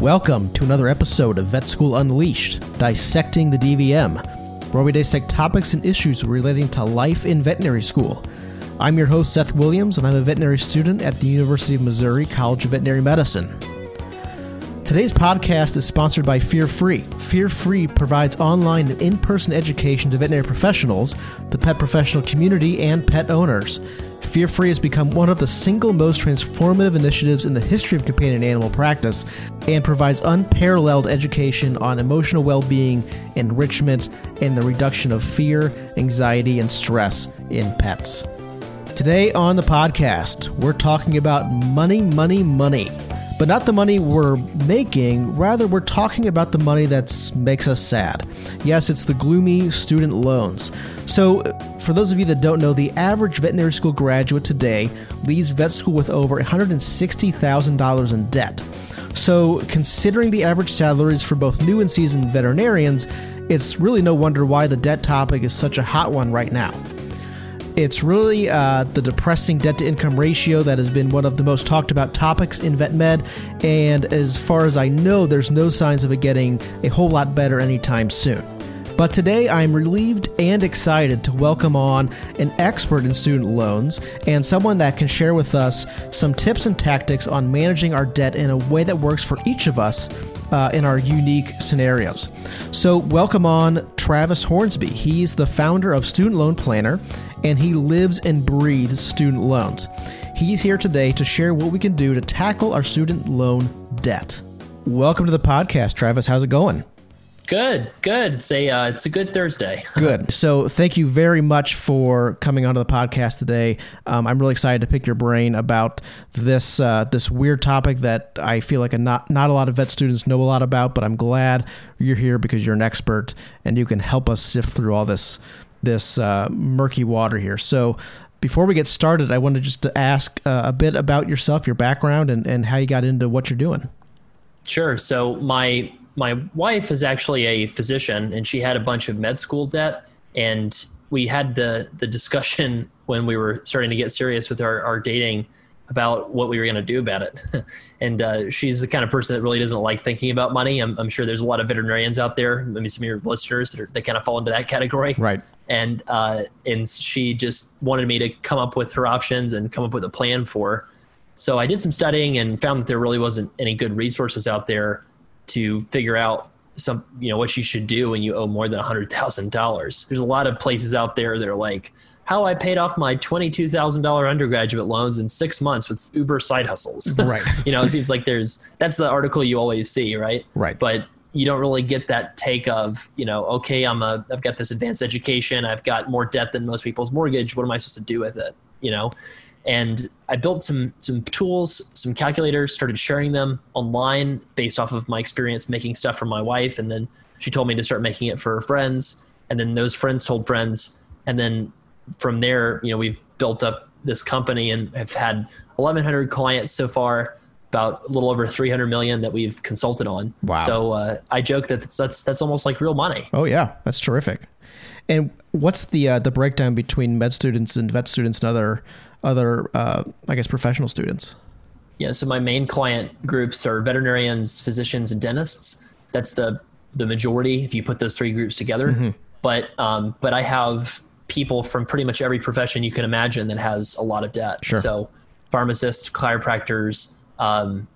Welcome to another episode of Vet School Unleashed, Dissecting the DVM, where we dissect topics and issues relating to life in veterinary school. I'm your host, Seth Williams, and I'm a veterinary student at the University of Missouri College of Veterinary Medicine. Today's podcast is sponsored by Fear Free. Fear Free provides online and in person education to veterinary professionals, the pet professional community, and pet owners. Fear Free has become one of the single most transformative initiatives in the history of companion animal practice and provides unparalleled education on emotional well being, enrichment, and the reduction of fear, anxiety, and stress in pets. Today on the podcast, we're talking about money, money, money but not the money we're making. Rather, we're talking about the money that makes us sad. Yes, it's the gloomy student loans. So, for those of you that don't know, the average veterinary school graduate today leaves vet school with over $160,000 in debt. So, considering the average salaries for both new and seasoned veterinarians, it's really no wonder why the debt topic is such a hot one right now. It's really uh, the depressing debt to income ratio that has been one of the most talked about topics in vet med. And as far as I know, there's no signs of it getting a whole lot better anytime soon. But today I'm relieved and excited to welcome on an expert in student loans and someone that can share with us some tips and tactics on managing our debt in a way that works for each of us uh, in our unique scenarios. So, welcome on Travis Hornsby. He's the founder of Student Loan Planner and he lives and breathes student loans. He's here today to share what we can do to tackle our student loan debt. Welcome to the podcast, Travis. How's it going? Good, good. It's a uh, it's a good Thursday. good. So thank you very much for coming onto the podcast today. Um, I'm really excited to pick your brain about this uh, this weird topic that I feel like a not not a lot of vet students know a lot about. But I'm glad you're here because you're an expert and you can help us sift through all this this uh, murky water here. So before we get started, I wanted to just to ask uh, a bit about yourself, your background, and, and how you got into what you're doing. Sure. So my my wife is actually a physician, and she had a bunch of med school debt, and we had the the discussion when we were starting to get serious with our, our dating about what we were going to do about it. and uh, she's the kind of person that really doesn't like thinking about money. I'm, I'm, sure there's a lot of veterinarians out there, maybe some of your listeners that, are, that kind of fall into that category. Right and uh, and she just wanted me to come up with her options and come up with a plan for. So I did some studying and found that there really wasn't any good resources out there to figure out some you know what you should do when you owe more than a hundred thousand dollars. There's a lot of places out there that are like how I paid off my twenty-two thousand dollar undergraduate loans in six months with Uber side hustles. Right. you know, it seems like there's that's the article you always see, right? Right. But you don't really get that take of you know okay i'm a i've got this advanced education i've got more debt than most people's mortgage what am i supposed to do with it you know? And i built some some tools some calculators started sharing them online based off of my experience making stuff for my wife. And then she told me to start making it for her friends. And then those friends told friends. And then from there you know we've built up this company and have had 1100 clients so far about a little over 300 million that we've consulted on. Wow. So uh, I joke that that's, that's, that's almost like real money. Oh yeah, that's terrific. And what's the uh, the breakdown between med students and vet students and other other uh, I guess professional students? Yeah. So my main client groups are veterinarians, physicians, and dentists. That's the the majority if you put those three groups together. Mm-hmm. But um, but I have people from pretty much every profession you can imagine that has a lot of debt. Sure. So pharmacists, chiropractors, um,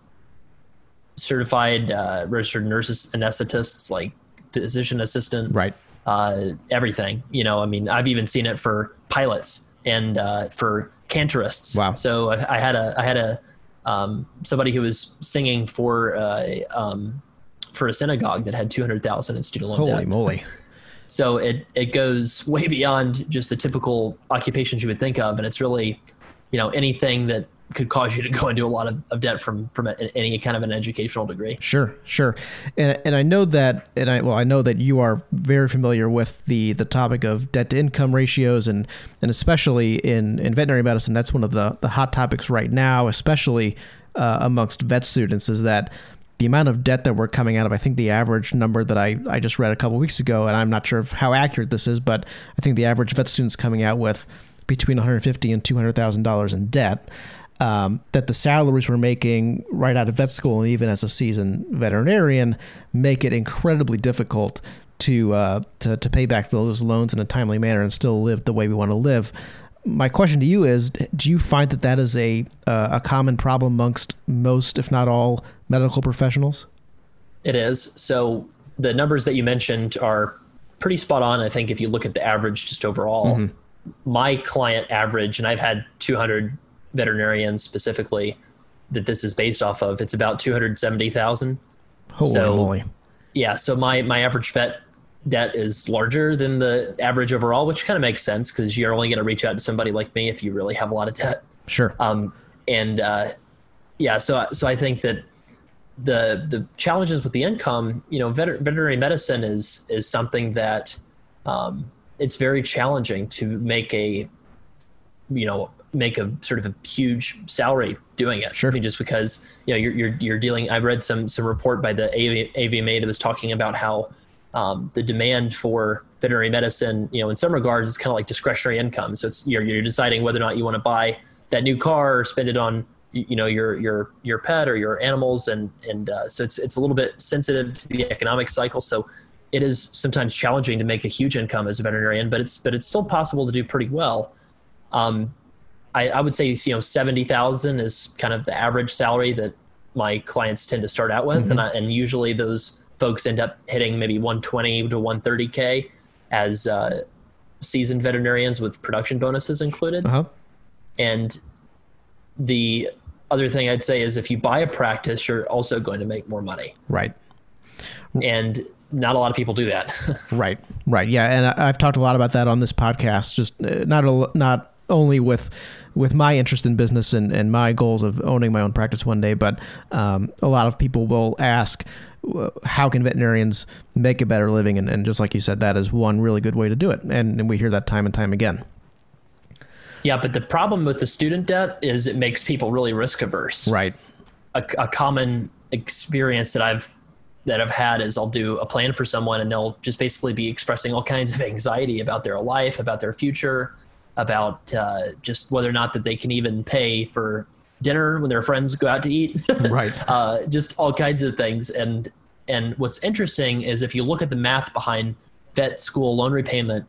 certified uh, registered nurses, anesthetists, like physician assistant, right? Uh, everything. You know, I mean, I've even seen it for pilots and uh, for cantorists. Wow. So I, I had a I had a um, somebody who was singing for uh, um, for a synagogue that had two hundred thousand in student loan Holy debt. moly! So it it goes way beyond just the typical occupations you would think of, and it's really, you know, anything that could cause you to go into a lot of, of debt from from any kind of an educational degree. Sure, sure, and and I know that, and I well, I know that you are very familiar with the the topic of debt to income ratios, and and especially in in veterinary medicine, that's one of the the hot topics right now, especially uh, amongst vet students, is that the amount of debt that we're coming out of. I think the average number that I I just read a couple weeks ago, and I'm not sure of how accurate this is, but I think the average vet students coming out with between 150 and 200 thousand dollars in debt um, that the salaries we're making right out of vet school and even as a seasoned veterinarian make it incredibly difficult to uh, to to pay back those loans in a timely manner and still live the way we want to live. My question to you is: Do you find that that is a uh, a common problem amongst most, if not all, medical professionals? It is. So the numbers that you mentioned are pretty spot on. I think if you look at the average just overall, mm-hmm. my client average, and I've had 200 veterinarians specifically that this is based off of, it's about 270,000. Holy so, moly. Yeah. So my, my average vet debt is larger than the average overall, which kind of makes sense because you're only going to reach out to somebody like me if you really have a lot of debt. Sure. Um, and uh, yeah, so so I think that the the challenges with the income, you know, vet- veterinary medicine is is something that um, it's very challenging to make a you know make a sort of a huge salary doing it. Sure. I mean, just because you know you're you're, you're dealing. I read some some report by the AVMA that was talking about how um, the demand for veterinary medicine, you know, in some regards, is kind of like discretionary income. So it's you're you're deciding whether or not you want to buy that new car or spend it on you know your your your pet or your animals and and uh, so it's it's a little bit sensitive to the economic cycle so it is sometimes challenging to make a huge income as a veterinarian but it's but it's still possible to do pretty well um, I, I would say you know 70,000 is kind of the average salary that my clients tend to start out with mm-hmm. and I, and usually those folks end up hitting maybe 120 to 130k as uh, seasoned veterinarians with production bonuses included uh-huh. and the other thing I'd say is if you buy a practice, you're also going to make more money. Right. And not a lot of people do that. right. Right. Yeah. And I've talked a lot about that on this podcast. Just uh, not a, not only with with my interest in business and, and my goals of owning my own practice one day, but um, a lot of people will ask, how can veterinarians make a better living? And, and just like you said, that is one really good way to do it. And, and we hear that time and time again. Yeah, but the problem with the student debt is it makes people really risk averse. Right. A, a common experience that I've that I've had is I'll do a plan for someone and they'll just basically be expressing all kinds of anxiety about their life, about their future, about uh, just whether or not that they can even pay for dinner when their friends go out to eat. right. uh, just all kinds of things. And and what's interesting is if you look at the math behind vet school loan repayment,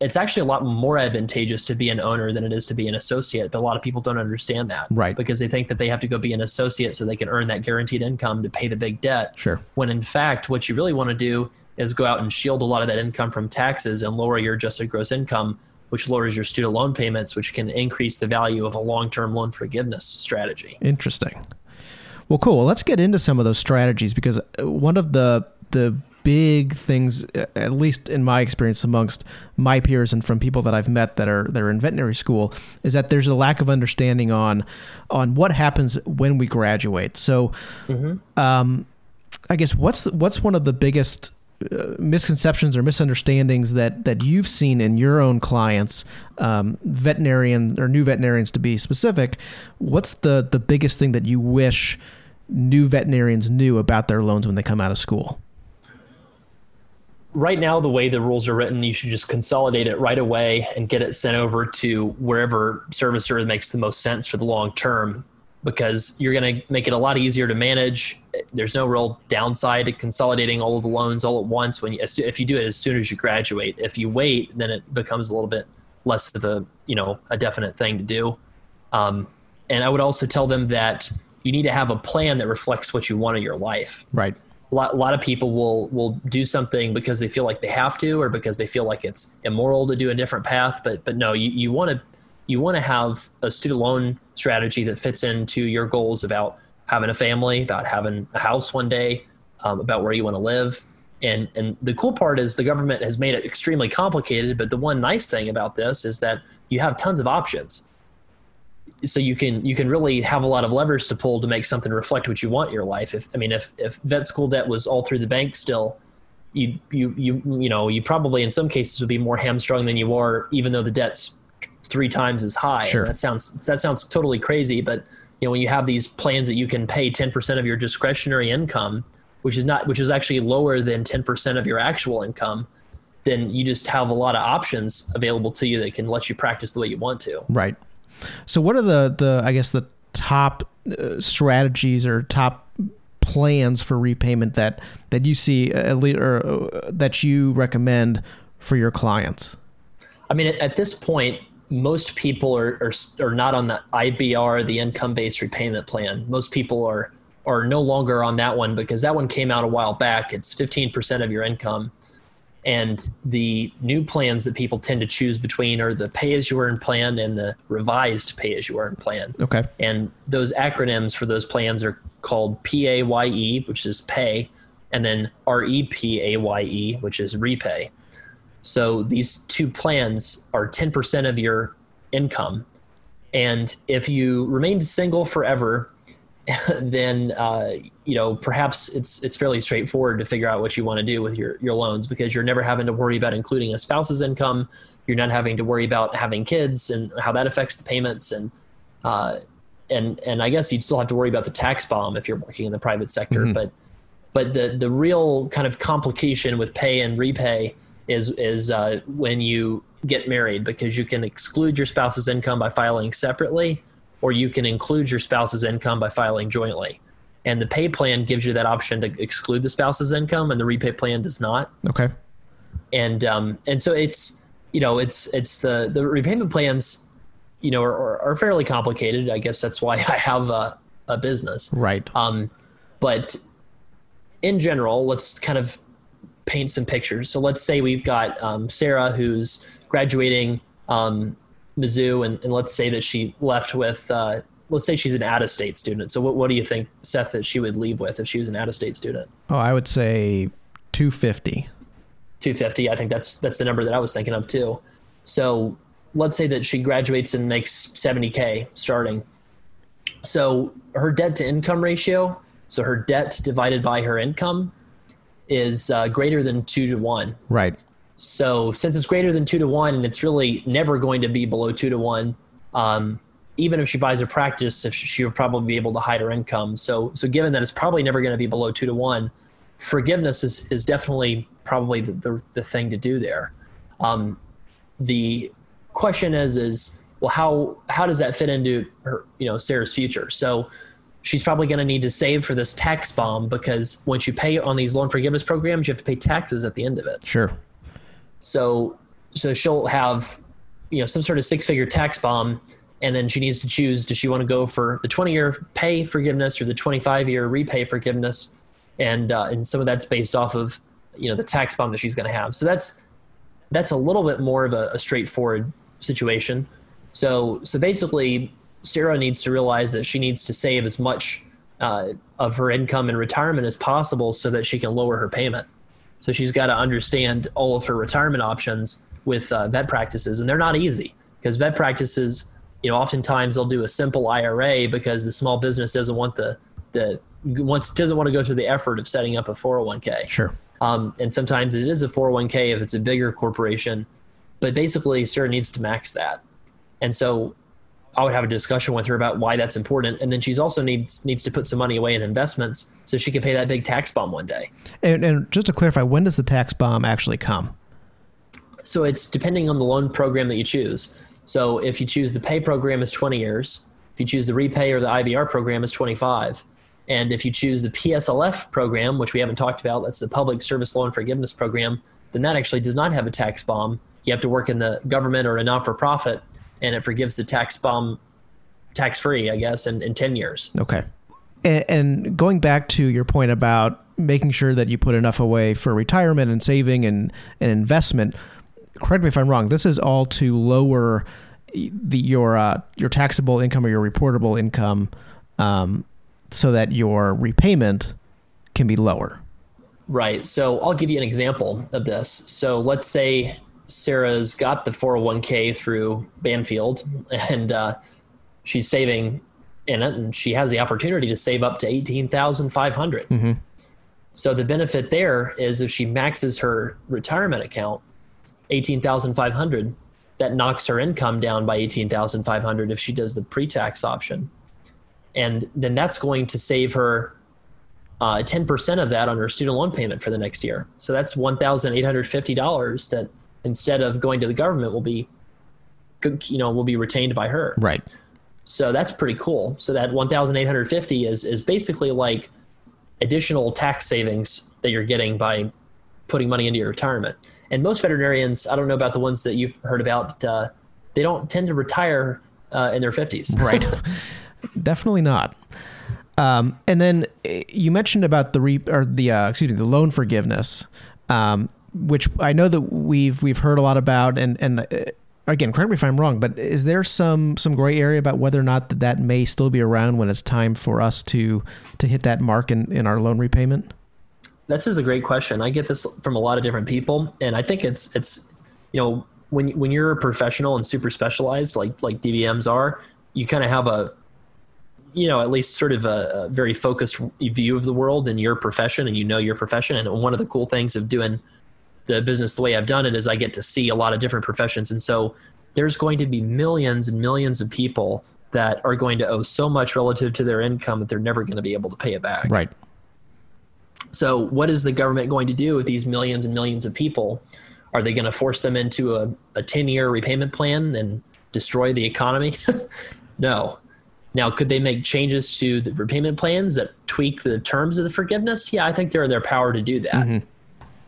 it's actually a lot more advantageous to be an owner than it is to be an associate. But a lot of people don't understand that. Right. Because they think that they have to go be an associate so they can earn that guaranteed income to pay the big debt. Sure. When in fact, what you really want to do is go out and shield a lot of that income from taxes and lower your adjusted gross income, which lowers your student loan payments, which can increase the value of a long term loan forgiveness strategy. Interesting. Well, cool. Well, let's get into some of those strategies because one of the the big things, at least in my experience amongst my peers and from people that I've met that are that are in veterinary school, is that there's a lack of understanding on on what happens when we graduate. So, mm-hmm. um, I guess what's what's one of the biggest uh, misconceptions or misunderstandings that that you've seen in your own clients, um, veterinarian or new veterinarians to be specific? What's the the biggest thing that you wish new veterinarians knew about their loans when they come out of school? right now, the way the rules are written, you should just consolidate it right away and get it sent over to wherever servicer makes the most sense for the long term because you're going to make it a lot easier to manage. There's no real downside to consolidating all of the loans all at once when you, if you do it as soon as you graduate. If you wait, then it becomes a little bit less of a, you know, a definite thing to do. Um, and I would also tell them that you need to have a plan that reflects what you want in your life. Right a lot, a lot of people will will do something because they feel like they have to or because they feel like it's immoral to do a different path but but no you, you want to you want to have a student loan strategy that fits into your goals about having a family about having a house one day um, about where you want to live and and the cool part is the government has made it extremely complicated but the one nice thing about this is that you have tons of options so you can you can really have a lot of levers to pull to make something reflect what you want in your life. If I mean, if if vet school debt was all through the bank still, you you you you know you probably in some cases would be more hamstrung than you are, even though the debt's three times as high. Sure. that sounds that sounds totally crazy, but you know when you have these plans that you can pay ten percent of your discretionary income, which is not which is actually lower than ten percent of your actual income, then you just have a lot of options available to you that can let you practice the way you want to. Right. So what are the the I guess the top uh, strategies or top plans for repayment that that you see uh, at least, or uh, that you recommend for your clients? I mean, at, at this point, most people are, are, are not on the IBR, the income based repayment plan. Most people are are no longer on that one because that one came out a while back. It's 15% of your income. And the new plans that people tend to choose between are the pay as you earn plan and the revised pay as you earn plan. Okay. And those acronyms for those plans are called PAYE, which is pay, and then REPAYE, which is repay. So these two plans are 10% of your income. And if you remained single forever, then uh, you know perhaps it's it's fairly straightforward to figure out what you want to do with your your loans because you're never having to worry about including a spouse's income. You're not having to worry about having kids and how that affects the payments and uh, and and I guess you'd still have to worry about the tax bomb if you're working in the private sector. Mm-hmm. But but the the real kind of complication with pay and repay is is uh, when you get married because you can exclude your spouse's income by filing separately or you can include your spouse's income by filing jointly. And the pay plan gives you that option to exclude the spouse's income, and the repay plan does not. Okay. And um, and so it's you know it's it's the the repayment plans, you know, are, are fairly complicated. I guess that's why I have a, a business. Right. Um, but in general, let's kind of paint some pictures. So let's say we've got um, Sarah who's graduating um, Mizzou, and, and let's say that she left with, uh, let's say she's an out of state student. So, what, what do you think, Seth, that she would leave with if she was an out of state student? Oh, I would say 250. 250. I think that's that's the number that I was thinking of too. So, let's say that she graduates and makes 70k starting. So, her debt to income ratio, so her debt divided by her income, is uh, greater than two to one. Right. So since it's greater than two to one, and it's really never going to be below two to one, um, even if she buys a practice, if she would probably be able to hide her income. So so given that it's probably never going to be below two to one, forgiveness is is definitely probably the the, the thing to do there. Um, the question is is well how how does that fit into her you know Sarah's future? So she's probably going to need to save for this tax bomb because once you pay on these loan forgiveness programs, you have to pay taxes at the end of it. Sure. So so she'll have you know some sort of six figure tax bomb and then she needs to choose does she want to go for the 20 year pay forgiveness or the 25 year repay forgiveness and uh, and some of that's based off of you know the tax bomb that she's going to have so that's that's a little bit more of a, a straightforward situation so so basically sarah needs to realize that she needs to save as much uh, of her income in retirement as possible so that she can lower her payment so she's got to understand all of her retirement options with uh, vet practices, and they're not easy because vet practices, you know, oftentimes they'll do a simple IRA because the small business doesn't want the the wants doesn't want to go through the effort of setting up a 401k. Sure. Um, and sometimes it is a 401k if it's a bigger corporation, but basically, Sarah needs to max that. And so I would have a discussion with her about why that's important, and then she's also needs needs to put some money away in investments so she can pay that big tax bomb one day. And, and just to clarify, when does the tax bomb actually come? So it's depending on the loan program that you choose. So if you choose the pay program, is 20 years. If you choose the repay or the IBR program, is 25. And if you choose the PSLF program, which we haven't talked about, that's the Public Service Loan Forgiveness Program, then that actually does not have a tax bomb. You have to work in the government or a non for profit and it forgives the tax bomb tax free, I guess, in, in 10 years. Okay. And, and, going back to your point about making sure that you put enough away for retirement and saving and, and investment, correct me if I'm wrong, this is all to lower the, your, uh, your taxable income or your reportable income um, so that your repayment can be lower. Right. So I'll give you an example of this. So let's say Sarah's got the 401k through Banfield and uh, she's saving in it and she has the opportunity to save up to 18,500. Mm-hmm. So the benefit there is if she maxes her retirement account 18,500 that knocks her income down by 18,500 if she does the pre-tax option. And then that's going to save her uh, 10% of that on her student loan payment for the next year. So that's $1,850 that instead of going to the government will be you know will be retained by her right So that's pretty cool. So that 1,850 is is basically like additional tax savings that you're getting by putting money into your retirement. And most veterinarians, I don't know about the ones that you've heard about, uh, they don't tend to retire uh, in their 50s. right. Definitely not. Um, and then eh, you mentioned about the re- or the uh, excuse me the loan forgiveness, um, which I know that we've we've heard a lot about, and and uh, again, correct me if I'm wrong, but is there some some gray area about whether or not that, that may still be around when it's time for us to to hit that mark in, in our loan repayment? This is a great question. I get this from a lot of different people, and I think it's it's you know when when you're a professional and super specialized like like DVMs are, you kind of have a you know at least sort of a, a, very focused view of the world and your profession and you know your profession and one of the cool things of doing the business the way I've done it is I get to see a lot of different professions and so there's going to be millions and millions of people that are going to owe so much relative to their income that they're never going to be able to pay it back. Right. So what is the government going to do with these millions and millions of people? Are they going to force them into a, a 10 year repayment plan and destroy the economy? no. Now, could they make changes to the repayment plans that tweak the terms of the forgiveness? Yeah, I think they're in their power to do that. Mm-hmm.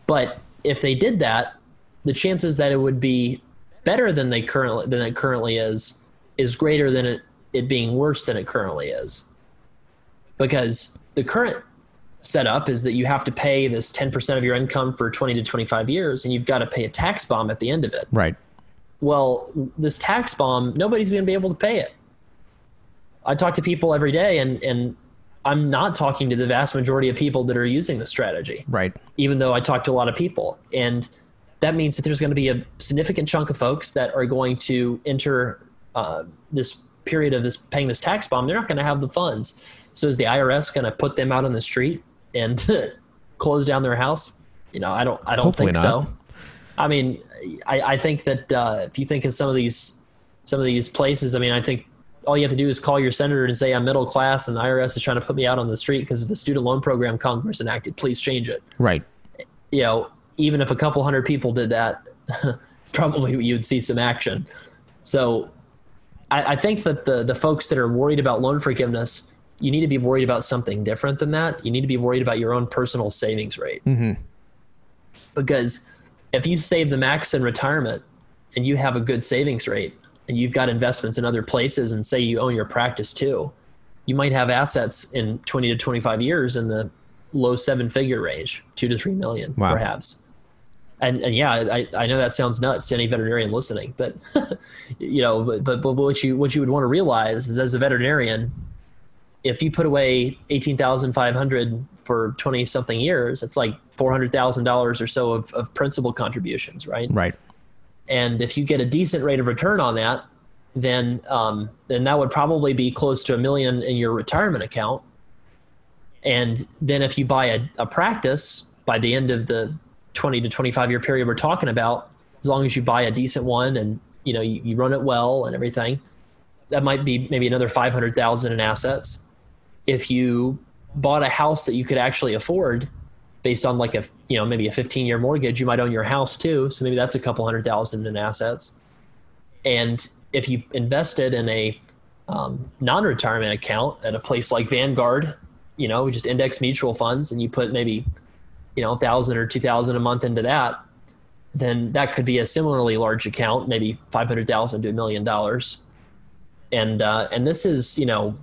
But if they did that, the chances that it would be better than they currently than it currently is is greater than it, it being worse than it currently is. Because the current setup is that you have to pay this 10% of your income for 20 to 25 years and you've got to pay a tax bomb at the end of it. Right. Well, this tax bomb, nobody's going to be able to pay it. I talk to people every day, and and I'm not talking to the vast majority of people that are using the strategy. Right. Even though I talk to a lot of people, and that means that there's going to be a significant chunk of folks that are going to enter uh, this period of this paying this tax bomb. They're not going to have the funds. So is the IRS going to put them out on the street and close down their house? You know, I don't. I don't Hopefully think not. so. I mean, I, I think that uh, if you think of some of these some of these places, I mean, I think all you have to do is call your senator and say I'm middle class and the IRS is trying to put me out on the street because of a student loan program Congress enacted. Please change it. Right. You know, even if a couple hundred people did that, probably you'd see some action. So I, I, think that the the folks that are worried about loan forgiveness, you need to be worried about something different than that. You need to be worried about your own personal savings rate. Mm-hmm. Because if you save the max in retirement and you have a good savings rate, and you've got investments in other places and say you own your practice too, you might have assets in 20 to 25 years in the low seven figure range, two to three million, wow. perhaps. And, and yeah, I, I know that sounds nuts to any veterinarian listening, but you know, but, but, but what you, what you would want to realize is as a veterinarian, if you put away 18,500 for 20 something years, it's like $400,000 or so of, of principal contributions, right? Right. And if you get a decent rate of return on that, then um, then that would probably be close to a million in your retirement account. And then if you buy a, a practice by the end of the 20 to 25 year period we're talking about, as long as you buy a decent one and you know you, you run it well and everything, that might be maybe another 500,000 in assets. If you bought a house that you could actually afford, based on like a you know maybe a 15 year mortgage you might own your house too so maybe that's a couple hundred thousand in assets. And if you invested in a um, non-retirement account at a place like vanguard you know just index mutual funds and you put maybe you know a thousand or two thousand a month into that then that could be a similarly large account maybe 500000 to a million dollars. And uh, and this is you know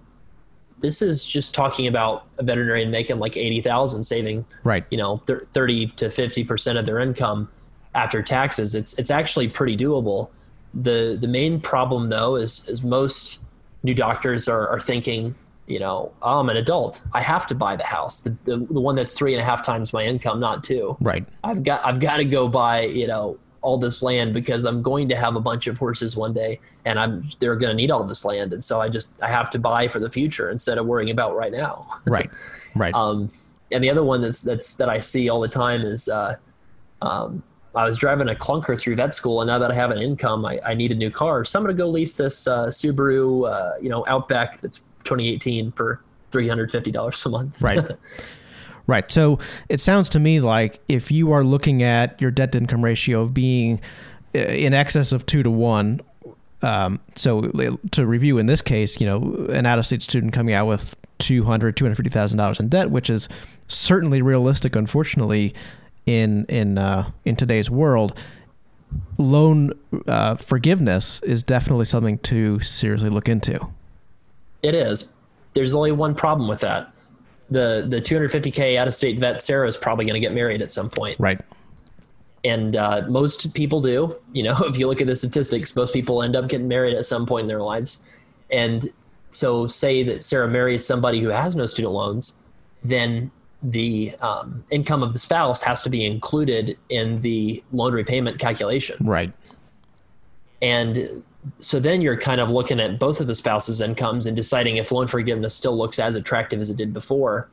this is just talking about a veterinarian making like 80,000 saving, right. you know, 30 to 50% of their income after taxes. It's, it's actually pretty doable. The, the main problem though is, is most new doctors are, are thinking, you know, oh, I'm an adult. I have to buy the house, the, the, the one that's three and a half times my income, not two. Right. I've got, I've got to go buy, you know, all this land because I'm going to have a bunch of horses one day and I'm they're going to need all this land and so I just I have to buy for the future instead of worrying about right now. right. Right. Um, and the other one that's that's that I see all the time is uh, um, I was driving a clunker through vet school, and now that I have an income, I, I need a new car. So I'm going to go lease this uh, Subaru, uh, you know, Outback that's 2018 for $350 a month. Right. Right. So it sounds to me like if you are looking at your debt to income ratio of being uh, in excess of two to one, um, so to review in this case, you know, an out of state student coming out with 200, 250,000 dollars in debt, which is certainly realistic, unfortunately, in in uh, in today's world. Loan uh, forgiveness is definitely something to seriously look into. It is. There's only one problem with that. The the 250k out of state vet Sarah is probably going to get married at some point. Right and uh, most people do. You know, if you look at the statistics, most people end up getting married at some point in their lives. And so, say that Sarah marries somebody who has no student loans, then the um, income of the spouse has to be included in the loan repayment calculation. Right. And so then you're kind of looking at both of the spouses' incomes and deciding if loan forgiveness still looks as attractive as it did before.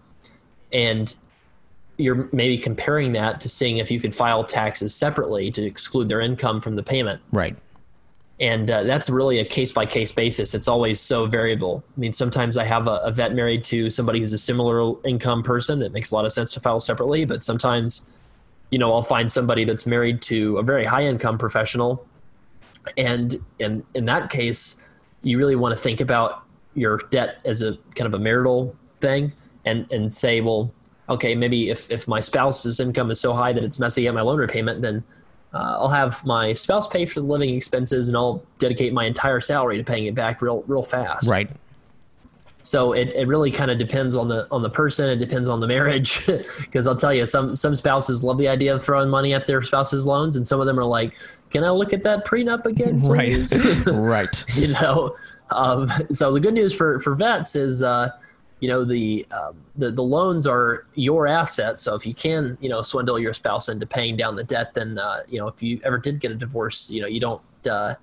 And you're maybe comparing that to seeing if you could file taxes separately to exclude their income from the payment. Right. And uh, that's really a case by case basis. It's always so variable. I mean, sometimes I have a, a, vet married to somebody who's a similar income person. It makes a lot of sense to file separately. But sometimes, you know, I'll find somebody that's married to a very high income professional. And in, in that case, you really want to think about your debt as a kind of a marital thing and, and say, well, okay, maybe if, if my spouse's income is so high that it's messing up my loan repayment, then uh, I'll have my spouse pay for the living expenses and I'll dedicate my entire salary to paying it back real real fast. Right. So it, it really kind of depends on the on the person. It depends on the marriage, because I'll tell you, some some spouses love the idea of throwing money at their spouse's loans, and some of them are like, "Can I look at that prenup again, please?" Right. right. you know. Um, so the good news for for vets is uh, you know the, um, the the loans are your asset. So if you can, you know, swindle your spouse into paying down the debt, then uh, you know if you ever did get a divorce, you know, you don't, uh,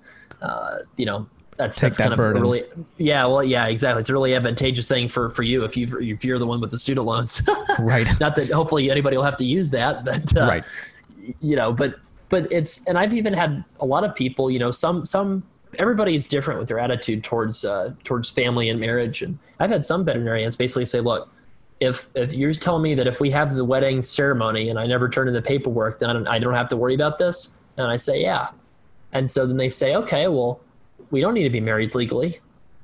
uh, you know, that's Take that's that kind burden. of really yeah well yeah exactly it's a really advantageous thing for for you if you if you're the one with the student loans right not that hopefully anybody will have to use that but uh, right you know but but it's and I've even had a lot of people you know some some everybody is different with their attitude towards uh, towards family and marriage. And I've had some veterinarians basically say, "Look, if if you're telling me that if we have the wedding ceremony and I never turn in the paperwork, then I don't I don't have to worry about this," and I say, "Yeah," and so then they say, "Okay, well, we don't need to be married legally."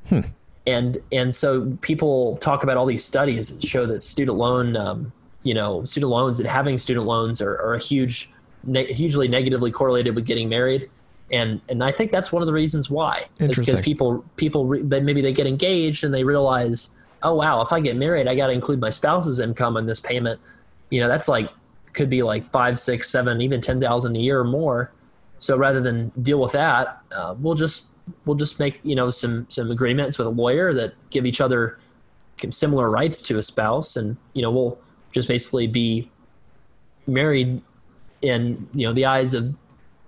Hmm. And and so people talk about all these studies that show that student loan, um, you know, student loans and having student loans are, are a huge, ne- hugely negatively correlated with getting married and and I think that's one of the reasons why. It's because people people re- maybe they get engaged and they realize, oh wow, if I get married, I got to include my spouse's income in this payment. You know, that's like could be like five, six, seven, even ten thousand a year or more. So rather than deal with that, uh, we'll just we'll just make you know some some agreements with a lawyer that give each other similar rights to a spouse, and you know we'll just basically be married in you know the eyes of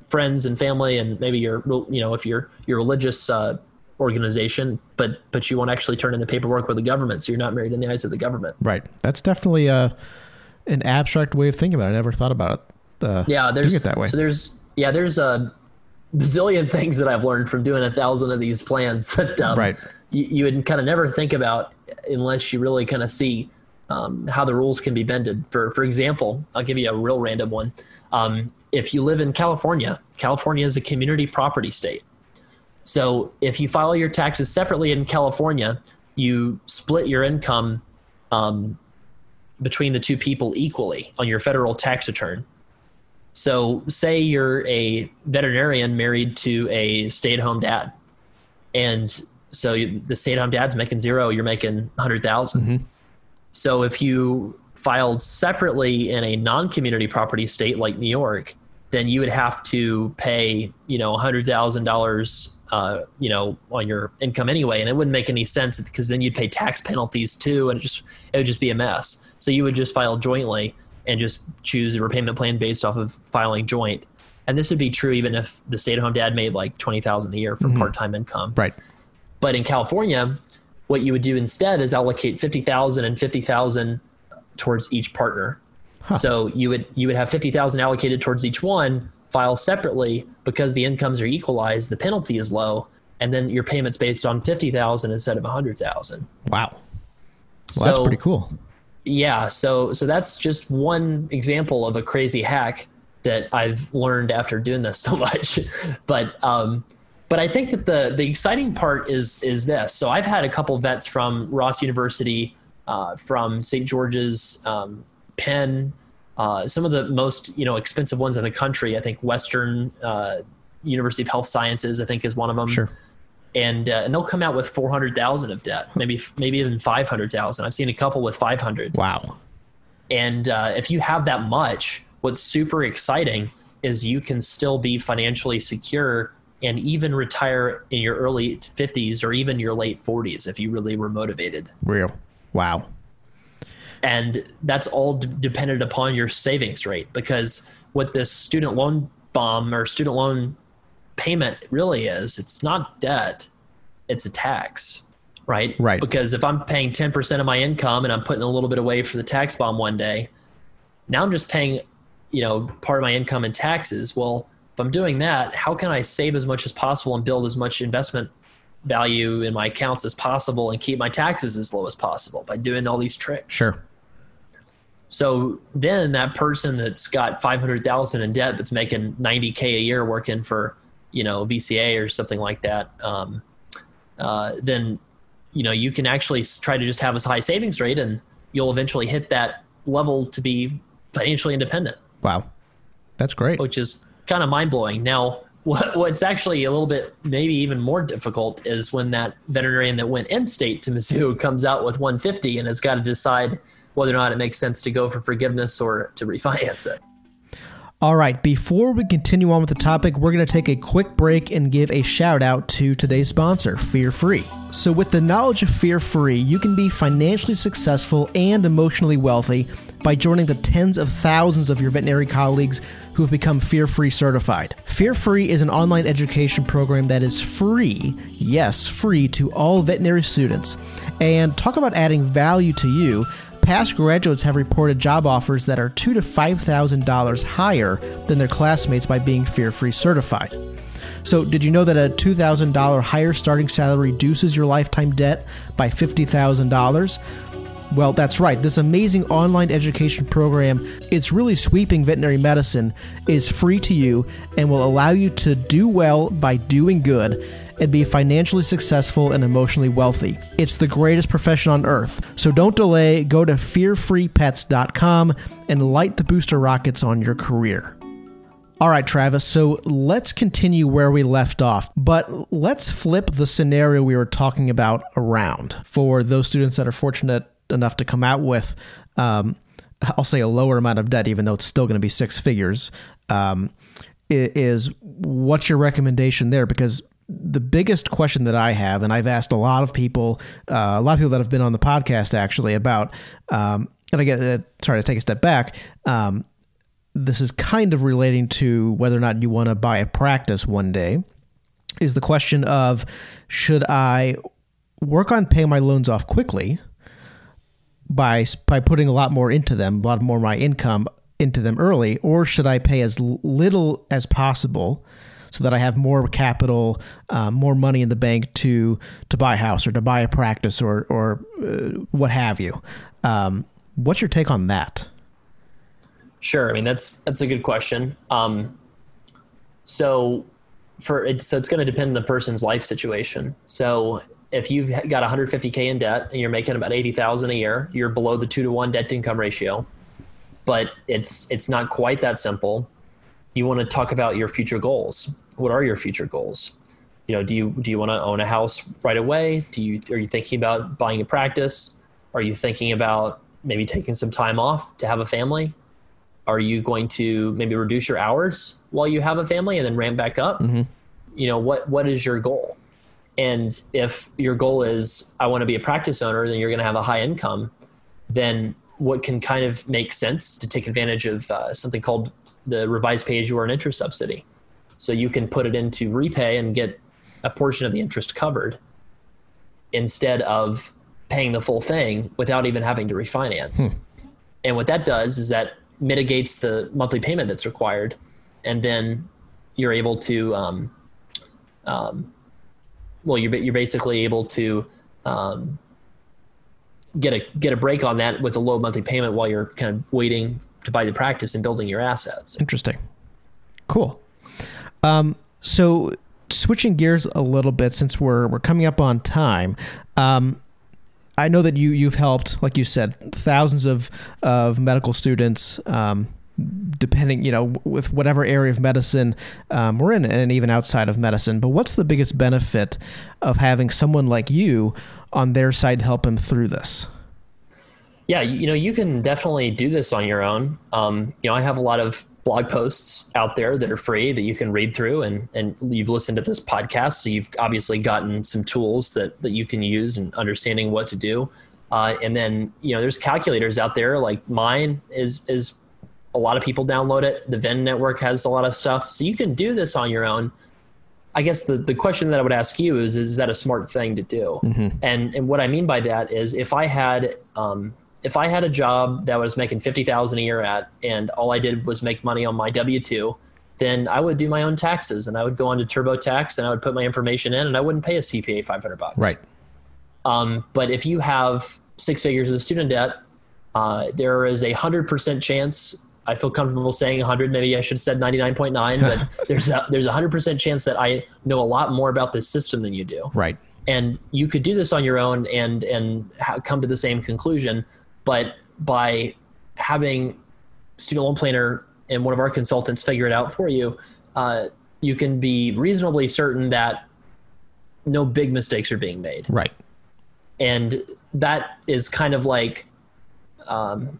friends and family and maybe your you know if you're your religious uh, organization but but you won't actually turn in the paperwork with the government so you're not married in the eyes of the government. Right. That's definitely a an abstract way of thinking about it. I never thought about it uh, yeah there's it that way. so there's yeah there's a bazillion things that i've learned from doing a thousand of these plans that um, right. you, you would kind of never think about unless you really kind of see um, how the rules can be bended for for example i'll give you a real random one um, if you live in California, California is a community property state. So if you file your taxes separately in California, you split your income um, between the two people equally on your federal tax return. So, say you're a veterinarian married to a stay-at-home dad, and so you, the stay-at-home dad's making zero, you're making hundred thousand. mm mm-hmm. So, if you filed separately in a non-community property state like New York, then you would have to pay, you know, hundred thousand uh, dollars, you know, on your income anyway, and it wouldn't make any sense because then you'd pay tax penalties too, and it just it would just be a mess. So you would just file jointly and just choose a repayment plan based off of filing joint. And this would be true even if the stay-at-home dad made like twenty thousand a year from mm-hmm. part-time income. Right. But in California, what you would do instead is allocate fifty thousand and fifty thousand towards each partner. Huh. So you would you would have fifty thousand allocated towards each one, file separately because the incomes are equalized. The penalty is low, and then your payments based on fifty thousand instead of a hundred thousand. Wow, well, so, that's pretty cool. Yeah, so so that's just one example of a crazy hack that I've learned after doing this so much. but um, but I think that the the exciting part is is this. So I've had a couple vets from Ross University, uh, from St. George's, um, Penn, uh, some of the most you know expensive ones in the country. I think Western uh, University of Health Sciences, I think, is one of them. Sure. And uh, and they'll come out with four hundred thousand of debt, maybe maybe even five hundred thousand. I've seen a couple with five hundred. Wow. And uh, if you have that much, what's super exciting is you can still be financially secure and even retire in your early 50s or even your late 40s if you really were motivated. Real. Wow. And that's all d- dependent upon your savings rate because what this student loan bomb or student loan payment really is, it's not debt, it's a tax, right? Right. Because if I'm paying 10% of my income and I'm putting a little bit away for the tax bomb one day, now I'm just paying, you know, part of my income in taxes. Well, if I'm doing that, how can I save as much as possible and build as much investment value in my accounts as possible and keep my taxes as low as possible by doing all these tricks? Sure. So then that person that's got 500,000 in debt that's making 90k a year working for, you know, VCA or something like that, um, uh, then you know you can actually try to just have a high savings rate and you'll eventually hit that level to be financially independent. Wow. That's great. Which is kind of mind blowing. Now, what, what's actually a little bit, maybe even more difficult is when that veterinarian that went in state to Mizzou comes out with 150 and has got to decide whether or not it makes sense to go for forgiveness or to refinance it. All right, before we continue on with the topic, we're going to take a quick break and give a shout out to today's sponsor, Fear Free. So, with the knowledge of Fear Free, you can be financially successful and emotionally wealthy by joining the tens of thousands of your veterinary colleagues who have become Fear Free certified. Fear Free is an online education program that is free, yes, free to all veterinary students. And talk about adding value to you past graduates have reported job offers that are two to five thousand dollars higher than their classmates by being fear free certified. So, did you know that a two thousand dollar higher starting salary reduces your lifetime debt by fifty thousand dollars? Well, that's right. This amazing online education program, it's really sweeping veterinary medicine, is free to you and will allow you to do well by doing good and be financially successful and emotionally wealthy. It's the greatest profession on earth. So don't delay, go to fearfreepets.com and light the booster rockets on your career. All right, Travis, so let's continue where we left off, but let's flip the scenario we were talking about around for those students that are fortunate enough to come out with, um, I'll say, a lower amount of debt, even though it's still going to be six figures. Um, is what's your recommendation there? Because the biggest question that I have, and I've asked a lot of people, uh, a lot of people that have been on the podcast actually about, um, and I get uh, sorry to take a step back. Um, this is kind of relating to whether or not you want to buy a practice one day. Is the question of should I work on paying my loans off quickly by by putting a lot more into them, a lot more of my income into them early, or should I pay as little as possible? so that I have more capital, uh, more money in the bank to to buy a house or to buy a practice or or uh, what have you. Um, what's your take on that? Sure. I mean that's that's a good question. Um, so for so it's going to depend on the person's life situation. So if you've got 150k in debt and you're making about 80,000 a year, you're below the two to one debt to income ratio. But it's it's not quite that simple you want to talk about your future goals. What are your future goals? You know, do you do you want to own a house right away? Do you are you thinking about buying a practice? Are you thinking about maybe taking some time off to have a family? Are you going to maybe reduce your hours while you have a family and then ramp back up? Mm-hmm. You know, what what is your goal? And if your goal is I want to be a practice owner, then you're going to have a high income. Then what can kind of make sense to take advantage of uh, something called the revised pay as you earn interest subsidy. So you can put it into repay and get a portion of the interest covered instead of paying the full thing without even having to refinance. Hmm. And what that does is that mitigates the monthly payment that's required, and then you're able to, um, um, well, you're you're basically able to um, get a get a break on that with a low monthly payment while you're kind of waiting to buy the practice and building your assets. Interesting. Cool. Um, so switching gears a little bit since we're we're coming up on time. Um, I know that you you've helped, like you said, thousands of of medical students. Um, depending, you know, with whatever area of medicine um, we're in, and even outside of medicine. But what's the biggest benefit of having someone like you on their side to help them through this? Yeah, you know, you can definitely do this on your own. Um, you know, I have a lot of blog posts out there that are free that you can read through and, and you've listened to this podcast. So you've obviously gotten some tools that, that you can use and understanding what to do. Uh, and then, you know, there's calculators out there like mine is, is a lot of people download it. The VIN network has a lot of stuff. So you can do this on your own. I guess the, the question that I would ask you is, is that a smart thing to do? Mm-hmm. And, and what I mean by that is if I had, um, if I had a job that was making 50,000 a year at, and all I did was make money on my W-2, then I would do my own taxes and I would go on onto TurboTax and I would put my information in and I wouldn't pay a CPA 500 bucks. Right. Um, but if you have six figures of student debt, uh, there is a hundred percent chance I feel comfortable saying 100. Maybe I should have said 99.9, but there's a there's a hundred percent chance that I know a lot more about this system than you do. Right. And you could do this on your own and and ha- come to the same conclusion, but by having student loan planner and one of our consultants figure it out for you, uh, you can be reasonably certain that no big mistakes are being made. Right. And that is kind of like, um,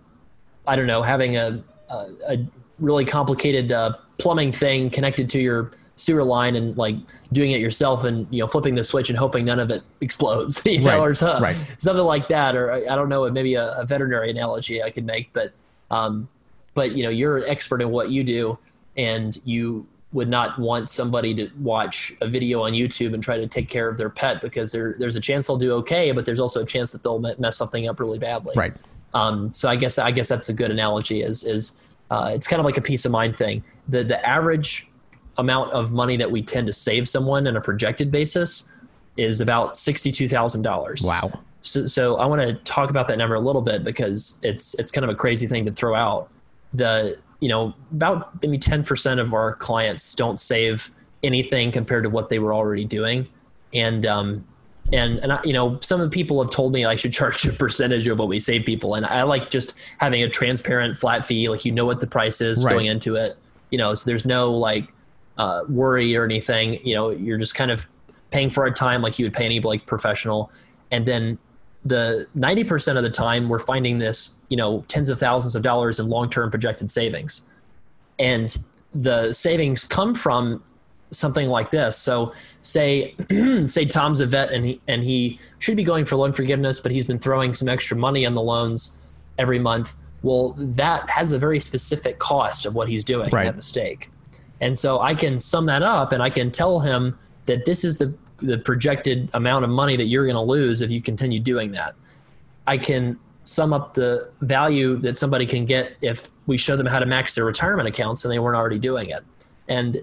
I don't know, having a a, really complicated uh, plumbing thing connected to your sewer line and like doing it yourself and you know flipping the switch and hoping none of it explodes you know or so, right. something like that or i don't know maybe a, a veterinary analogy i could make but um, but you know you're an expert in what you do and you would not want somebody to watch a video on YouTube and try to take care of their pet because there, there's a chance they'll do okay, but there's also a chance that they'll mess something up really badly. Right. Um, so I guess I guess that's a good analogy. Is is uh, it's kind of like a peace of mind thing. The the average amount of money that we tend to save someone on a projected basis is about sixty two thousand dollars. Wow. So, so I want to talk about that number a little bit because it's it's kind of a crazy thing to throw out. The you know about maybe ten percent of our clients don't save anything compared to what they were already doing, and um, and and I, you know some of the people have told me I should charge a percentage of what we save people, and I like just having a transparent flat fee, like you know what the price is right. going into it, you know, so there's no like uh, worry or anything. You know, you're just kind of paying for our time like you would pay any like professional, and then the 90% of the time we're finding this, you know, tens of thousands of dollars in long-term projected savings, and the savings come from something like this. So say say Tom's a vet and he and he should be going for loan forgiveness, but he's been throwing some extra money on the loans every month. Well, that has a very specific cost of what he's doing right. that mistake. And so I can sum that up and I can tell him that this is the the projected amount of money that you're going to lose if you continue doing that. I can sum up the value that somebody can get if we show them how to max their retirement accounts and they weren't already doing it. And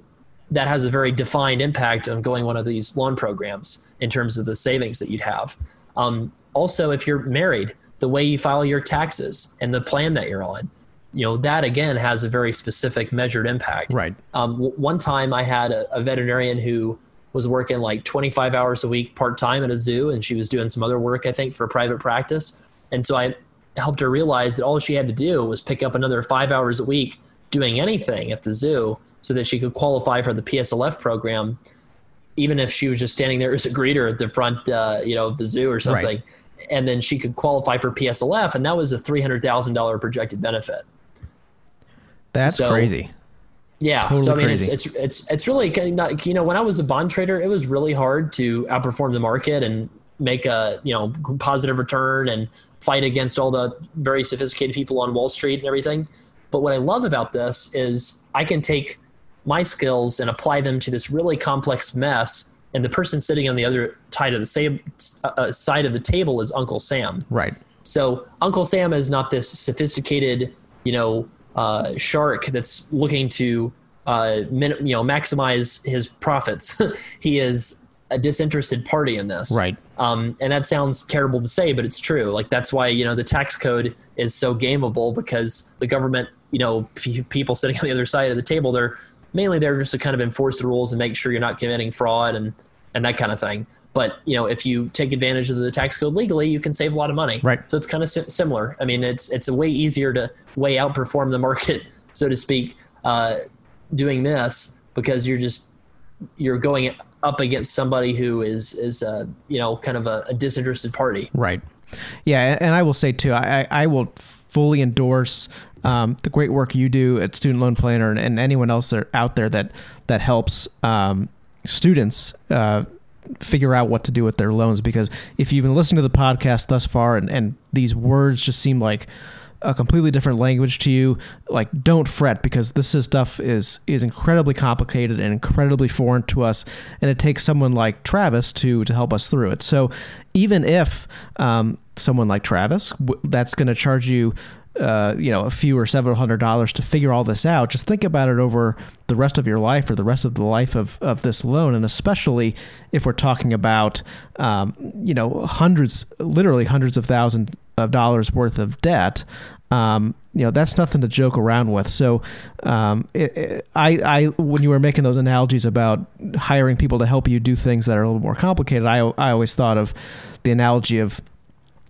that has a very defined impact on going one of these loan programs in terms of the savings that you'd have. Um, also, if you're married, the way you file your taxes and the plan that you're on, you know that again has a very specific measured impact. Right. Um, w- one time, I had a, a veterinarian who was working like 25 hours a week part time at a zoo, and she was doing some other work, I think, for private practice. And so I helped her realize that all she had to do was pick up another five hours a week doing anything at the zoo so that she could qualify for the PSLF program, even if she was just standing there as a greeter at the front, uh, you know, of the zoo or something. Right. And then she could qualify for PSLF, and that was a three hundred thousand dollar projected benefit. That's so, crazy. Yeah, totally so I mean, it's, it's it's it's really you know when I was a bond trader, it was really hard to outperform the market and make a you know positive return and fight against all the very sophisticated people on Wall Street and everything. But what I love about this is I can take my skills and apply them to this really complex mess and the person sitting on the other side of the same uh, uh, side of the table is Uncle Sam. Right. So Uncle Sam is not this sophisticated, you know, uh, shark that's looking to, uh, min- you know, maximize his profits. he is a disinterested party in this. Right. Um, and that sounds terrible to say, but it's true. Like that's why you know the tax code is so gameable because the government, you know, p- people sitting on the other side of the table, they're mainly they're just to kind of enforce the rules and make sure you're not committing fraud and and that kind of thing. But you know, if you take advantage of the tax code legally, you can save a lot of money. Right. So it's kind of si- similar. I mean, it's it's a way easier to way outperform the market, so to speak, uh, doing this because you're just you're going up against somebody who is is uh, you know kind of a, a disinterested party. Right. Yeah, and I will say too, I I will fully endorse um, the great work you do at Student Loan Planner and, and anyone else that out there that that helps um, students uh, figure out what to do with their loans. Because if you've been listening to the podcast thus far, and, and these words just seem like a completely different language to you, like don't fret because this is stuff is is incredibly complicated and incredibly foreign to us, and it takes someone like Travis to to help us through it. So even if um, someone like Travis that's going to charge you uh, you know, a few or several hundred dollars to figure all this out. Just think about it over the rest of your life or the rest of the life of, of this loan. And especially if we're talking about, um, you know, hundreds, literally hundreds of thousands of dollars worth of debt. Um, you know, that's nothing to joke around with. So, um, it, it, I, I, when you were making those analogies about hiring people to help you do things that are a little more complicated, I, I always thought of the analogy of,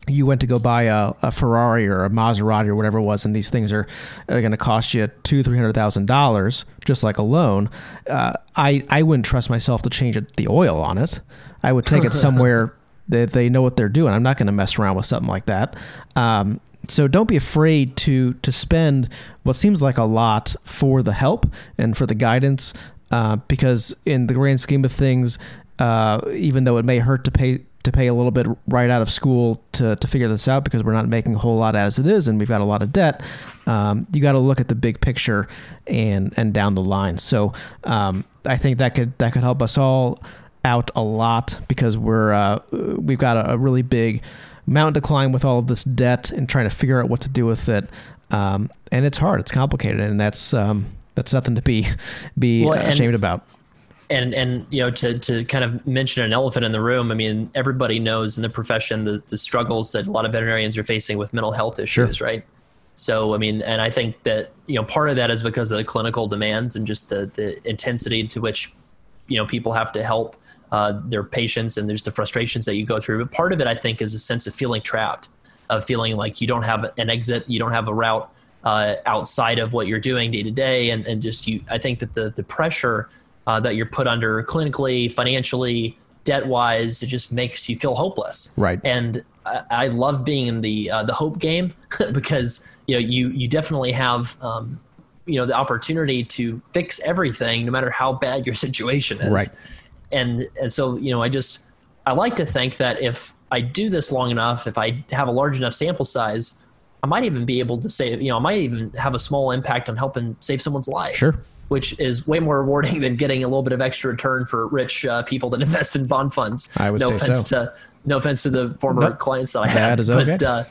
you went to go buy a, a, Ferrari or a Maserati or whatever it was, and these things are, are going to cost you two, three hundred thousand dollars, just like a loan. Uh, I I wouldn't trust myself to change it, the oil on it. I would take it somewhere that they know what they're doing. I'm not going to mess around with something like that. Um, so don't be afraid to to spend what seems like a lot for the help and for the guidance, uh, because in the grand scheme of things, uh, even though it may hurt to pay to pay a little bit right out of school to, to figure this out because we're not making a whole lot as it is and we've got a lot of debt. Um, you got to look at the big picture and and down the line. So um, I think that could that could help us all out a lot because we're uh, we've got a, a, really big mountain to climb with all of this debt and trying to figure out what to do with it. Um, and it's hard, it's complicated, and that's um, that's nothing to be be well, ashamed about and and you know to to kind of mention an elephant in the room i mean everybody knows in the profession the, the struggles that a lot of veterinarians are facing with mental health issues sure. right? So i mean and i think that you know part of that is because of the clinical demands and just the the intensity to which you know people have to help uh, their patients and there's the frustrations that you go through. But part of it i think is a sense of feeling trapped of feeling like you don't have an exit you don't have a route uh, outside of what you're doing day to day. And and just you i think that the the pressure uh, that you're put under clinically, financially, debt wise. It just makes you feel hopeless. Right. And I, I love being in the uh, the hope game because you know you you definitely have um, you know the opportunity to fix everything no matter how bad your situation is. Right. And and so you know I just I like to think that if I do this long enough, if I have a large enough sample size, I might even be able to say, you know, I might even have a small impact on helping save someone's life. Sure which is way more rewarding than getting a little bit of extra return for rich uh, people that invest in bond funds. I would no say offense so. to no offense to the former nope. clients that I had, okay. but uh,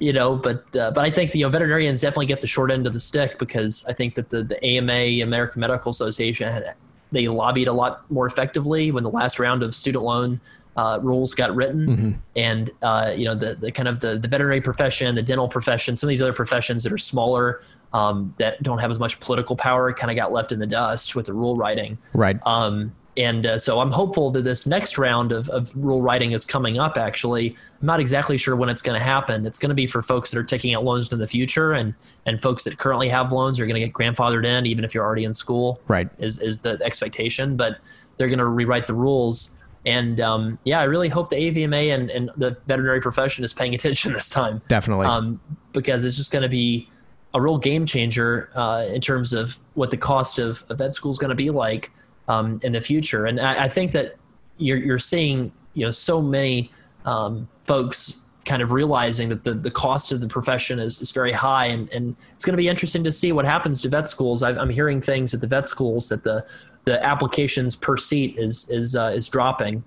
you know, but uh, but I think you know veterinarians definitely get the short end of the stick because I think that the the AMA American Medical Association had, they lobbied a lot more effectively when the last round of student loan uh, rules got written, mm-hmm. and uh, you know the the kind of the, the veterinary profession, the dental profession, some of these other professions that are smaller um, that don't have as much political power kind of got left in the dust with the rule writing. Right. Um, and uh, so I'm hopeful that this next round of, of rule writing is coming up. Actually, I'm not exactly sure when it's going to happen. It's going to be for folks that are taking out loans in the future, and and folks that currently have loans are going to get grandfathered in, even if you're already in school. Right. Is is the expectation? But they're going to rewrite the rules. And um, yeah, I really hope the AVMA and, and the veterinary profession is paying attention this time. Definitely. Um, because it's just going to be a real game changer uh, in terms of what the cost of, of vet school is going to be like um, in the future. And I, I, think that you're, you're seeing you know so many um, folks kind of realizing that the, the cost of the profession is, is very high. And, and it's going to be interesting to see what happens to vet schools. I am hearing things at the vet schools that the, the applications per seat is, is, uh, is dropping.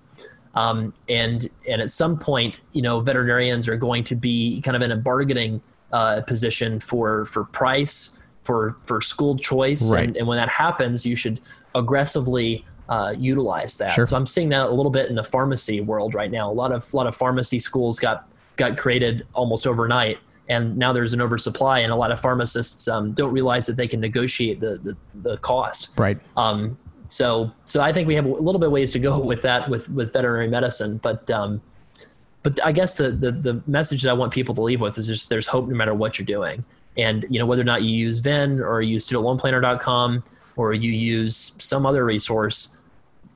Um, and, and at some point you know veterinarians are going to be kind of in a bargaining uh, position for for price for for school choice right. and, and, when that happens you should aggressively uh, utilize that sure. so i'm seeing that a little bit in the pharmacy world right now a lot of a lot of pharmacy schools got got created almost overnight and now there's an oversupply, and a lot of pharmacists um, don't realize that they can negotiate the the, the cost. Right. Um, so so I think we have a little bit ways to go with that with with veterinary medicine, but um, but I guess the, the the message that I want people to leave with is just there's hope no matter what you're doing, and you know whether or not you use VIN or you use StudentLoanPlanner.com or you use some other resource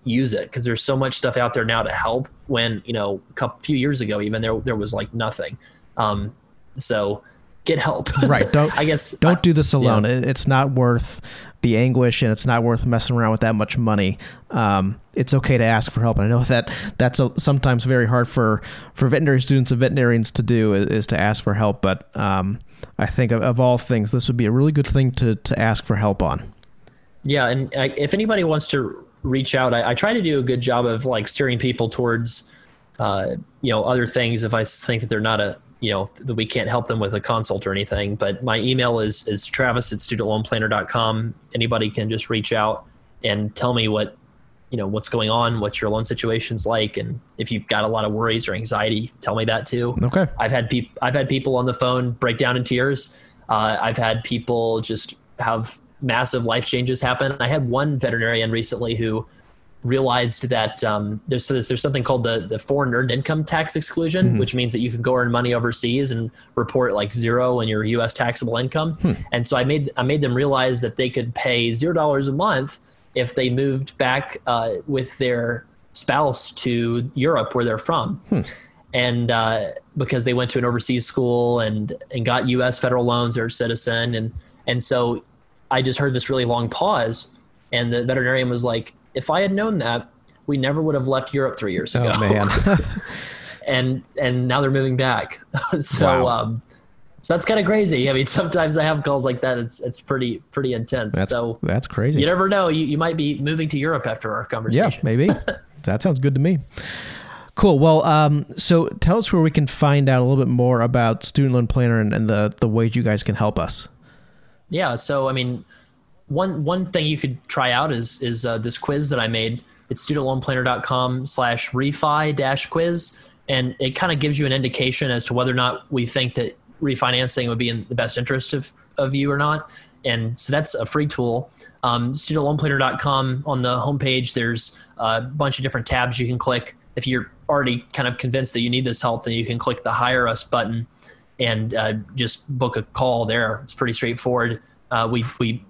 use it. Because there's so much stuff out there now to help when you know a couple few years ago even there there was like nothing. Um, so get help. Right don't i guess don't I, do this alone. Yeah. it's not worth the anguish and it's not worth messing around with that much money. Um, it's okay to ask for help. And i know that that's a, sometimes very hard for for veterinary students and veterinarians to do is, is to ask for help. But um, i think of, of all things this would be a really good thing to to ask for help on. Yeah and I, if anybody wants to reach out. I, I, try to do a good job of like steering people towards, uh, you know, other things if I think that they're not a, you know, that we can't help them with a consult or anything. But my email is is travis at studentloanplanner.com. Anybody can just reach out and tell me what, you know, what's going on, what your loan situation's like, and if you've got a lot of worries or anxiety, tell me that too. Okay. I've had people I've had people on the phone break down in tears. Uh, I've had people just have massive life changes happen. I had one veterinarian recently who realized that um, there's, there's, there's something called the the foreign earned income tax exclusion, mm-hmm. which means that you can go earn money overseas and report like zero in your U.S. taxable income. Hmm. And so I made I made them realize that they could pay zero dollars a month if they moved back uh, with their spouse to Europe, where they're from. Hmm. And uh, because they went to an overseas school and and got U.S. federal loans or citizen, and and so I just heard this really long pause, and the veterinarian was like, "If I had known that, we never would have left Europe three years ago." Oh man! and and now they're moving back. so wow. um, so that's kind of crazy. I mean, sometimes I have calls like that. It's it's pretty pretty intense. That's, so that's crazy. You never know. You you might be moving to Europe after our conversation. Yeah, maybe. that sounds good to me. Cool. Well, um, so tell us where we can find out a little bit more about Student Loan Planner and, and the the ways you guys can help us. Yeah. So I mean, one one thing you could try out is is uh, this quiz that I made. It's studentloanplanner.com slash refi dash quiz, and it kind of gives you an indication as to whether or not we think that refinancing would be in the best interest of of you or not. And so that's a free tool. Um, studentloanplanner.com on the homepage, there's a bunch of different tabs you can click. If you're already kind of convinced that you need this help, then you can click the Hire Us button and uh, just book a call there. It's pretty straightforward. Uh, we we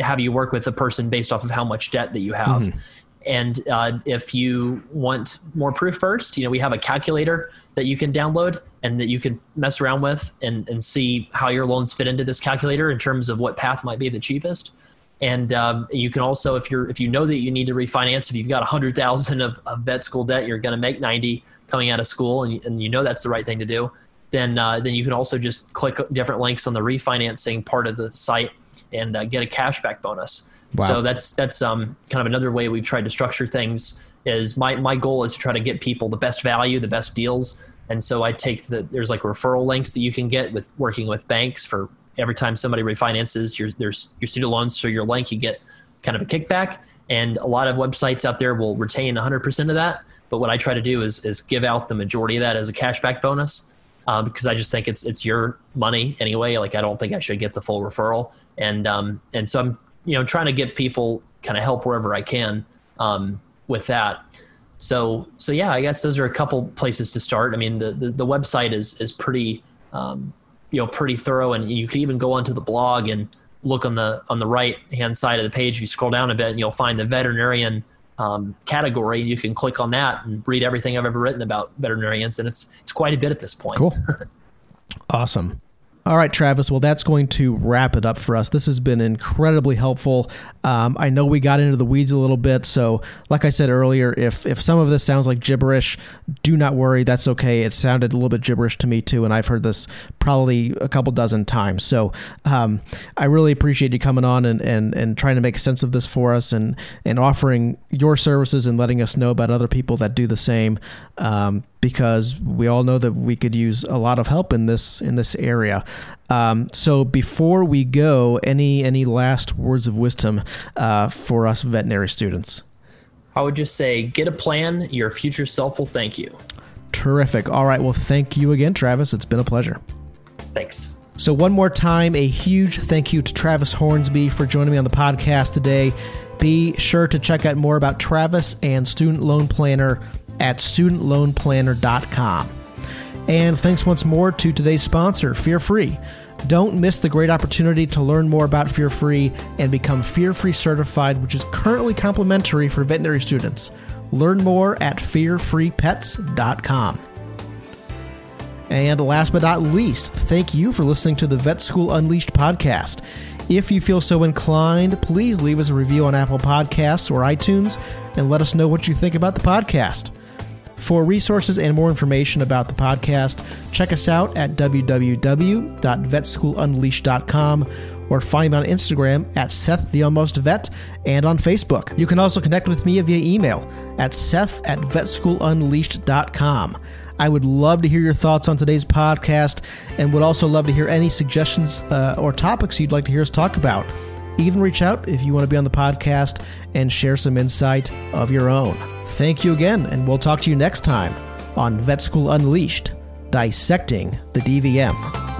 have you work with the person based off of how much debt that you have. Mm-hmm. And uh, if you want more proof first, you know we have a calculator that you can download and that you can mess around with and, and see how your loans fit into this calculator in terms of what path might be the cheapest. And um, you can also, if you're if you know that you need to refinance, if you've got a hundred thousand of, of vet school debt, you're going to make ninety coming out of school, and, and you know that's the right thing to do then uh, then you can also just click different links on the refinancing part of the site and uh, get a cashback bonus. Wow. So that's that's um, kind of another way we've tried to structure things. Is my my goal is to try to get people the best value, the best deals, and so I take the there's like referral links that you can get with working with banks for every time somebody refinances your there's your student loans through your link, you get kind of a kickback. And a lot of websites out there will retain 100% of that. But what I try to do is is give out the majority of that as a cashback bonus um, because I just think it's it's your money anyway. Like I don't think I should get the full referral, and um, and so I'm you know trying to get people kind of help wherever I can um, with that. So so yeah, I guess those are a couple places to start. I mean the the, the website is is pretty um, you know pretty thorough, and you could even go onto the blog and look on the on the right hand side of the page. If you scroll down a bit, and you'll find the veterinarian um, category. You can click on that and read everything I've ever written about veterinarians, and it's it's quite a bit at this point. Cool, awesome. All right, Travis. Well, that's going to wrap it up for us. This has been incredibly helpful. Um, I know we got into the weeds a little bit, so like I said earlier, if if some of this sounds like gibberish, do not worry. That's okay. It sounded a little bit gibberish to me too, and I've heard this probably a couple dozen times. So um, I really appreciate you coming on and, and and trying to make sense of this for us, and and offering your services and letting us know about other people that do the same. Um, because we all know that we could use a lot of help in this in this area. Um, so before we go, any any last words of wisdom uh, for us veterinary students? I would just say, get a plan. Your future self will thank you. Terrific. All right. Well, thank you again, Travis. It's been a pleasure. Thanks. So, one more time, a huge thank you to Travis Hornsby for joining me on the podcast today. Be sure to check out more about Travis and Student Loan Planner at studentloanplanner.com. And thanks once more to today's sponsor, Fear Free. Don't miss the great opportunity to learn more about Fear Free and become Fear Free certified, which is currently complimentary for veterinary students. Learn more at fearfreepets.com. And last but not least, thank you for listening to the Vet School Unleashed podcast. If you feel so inclined, please leave us a review on Apple Podcasts or iTunes and let us know what you think about the podcast. For resources and more information about the podcast, check us out at www.vetschoolunleashed.com or find me on Instagram at Seth the Almost Vet and on Facebook. You can also connect with me via email at seth at vetschoolunleashed.com. I would love to hear your thoughts on today's podcast and would also love to hear any suggestions uh, or topics you'd like to hear us talk about. Even reach out if you want to be on the podcast and share some insight of your own. Thank you again, and we'll talk to you next time on Vet School Unleashed Dissecting the DVM.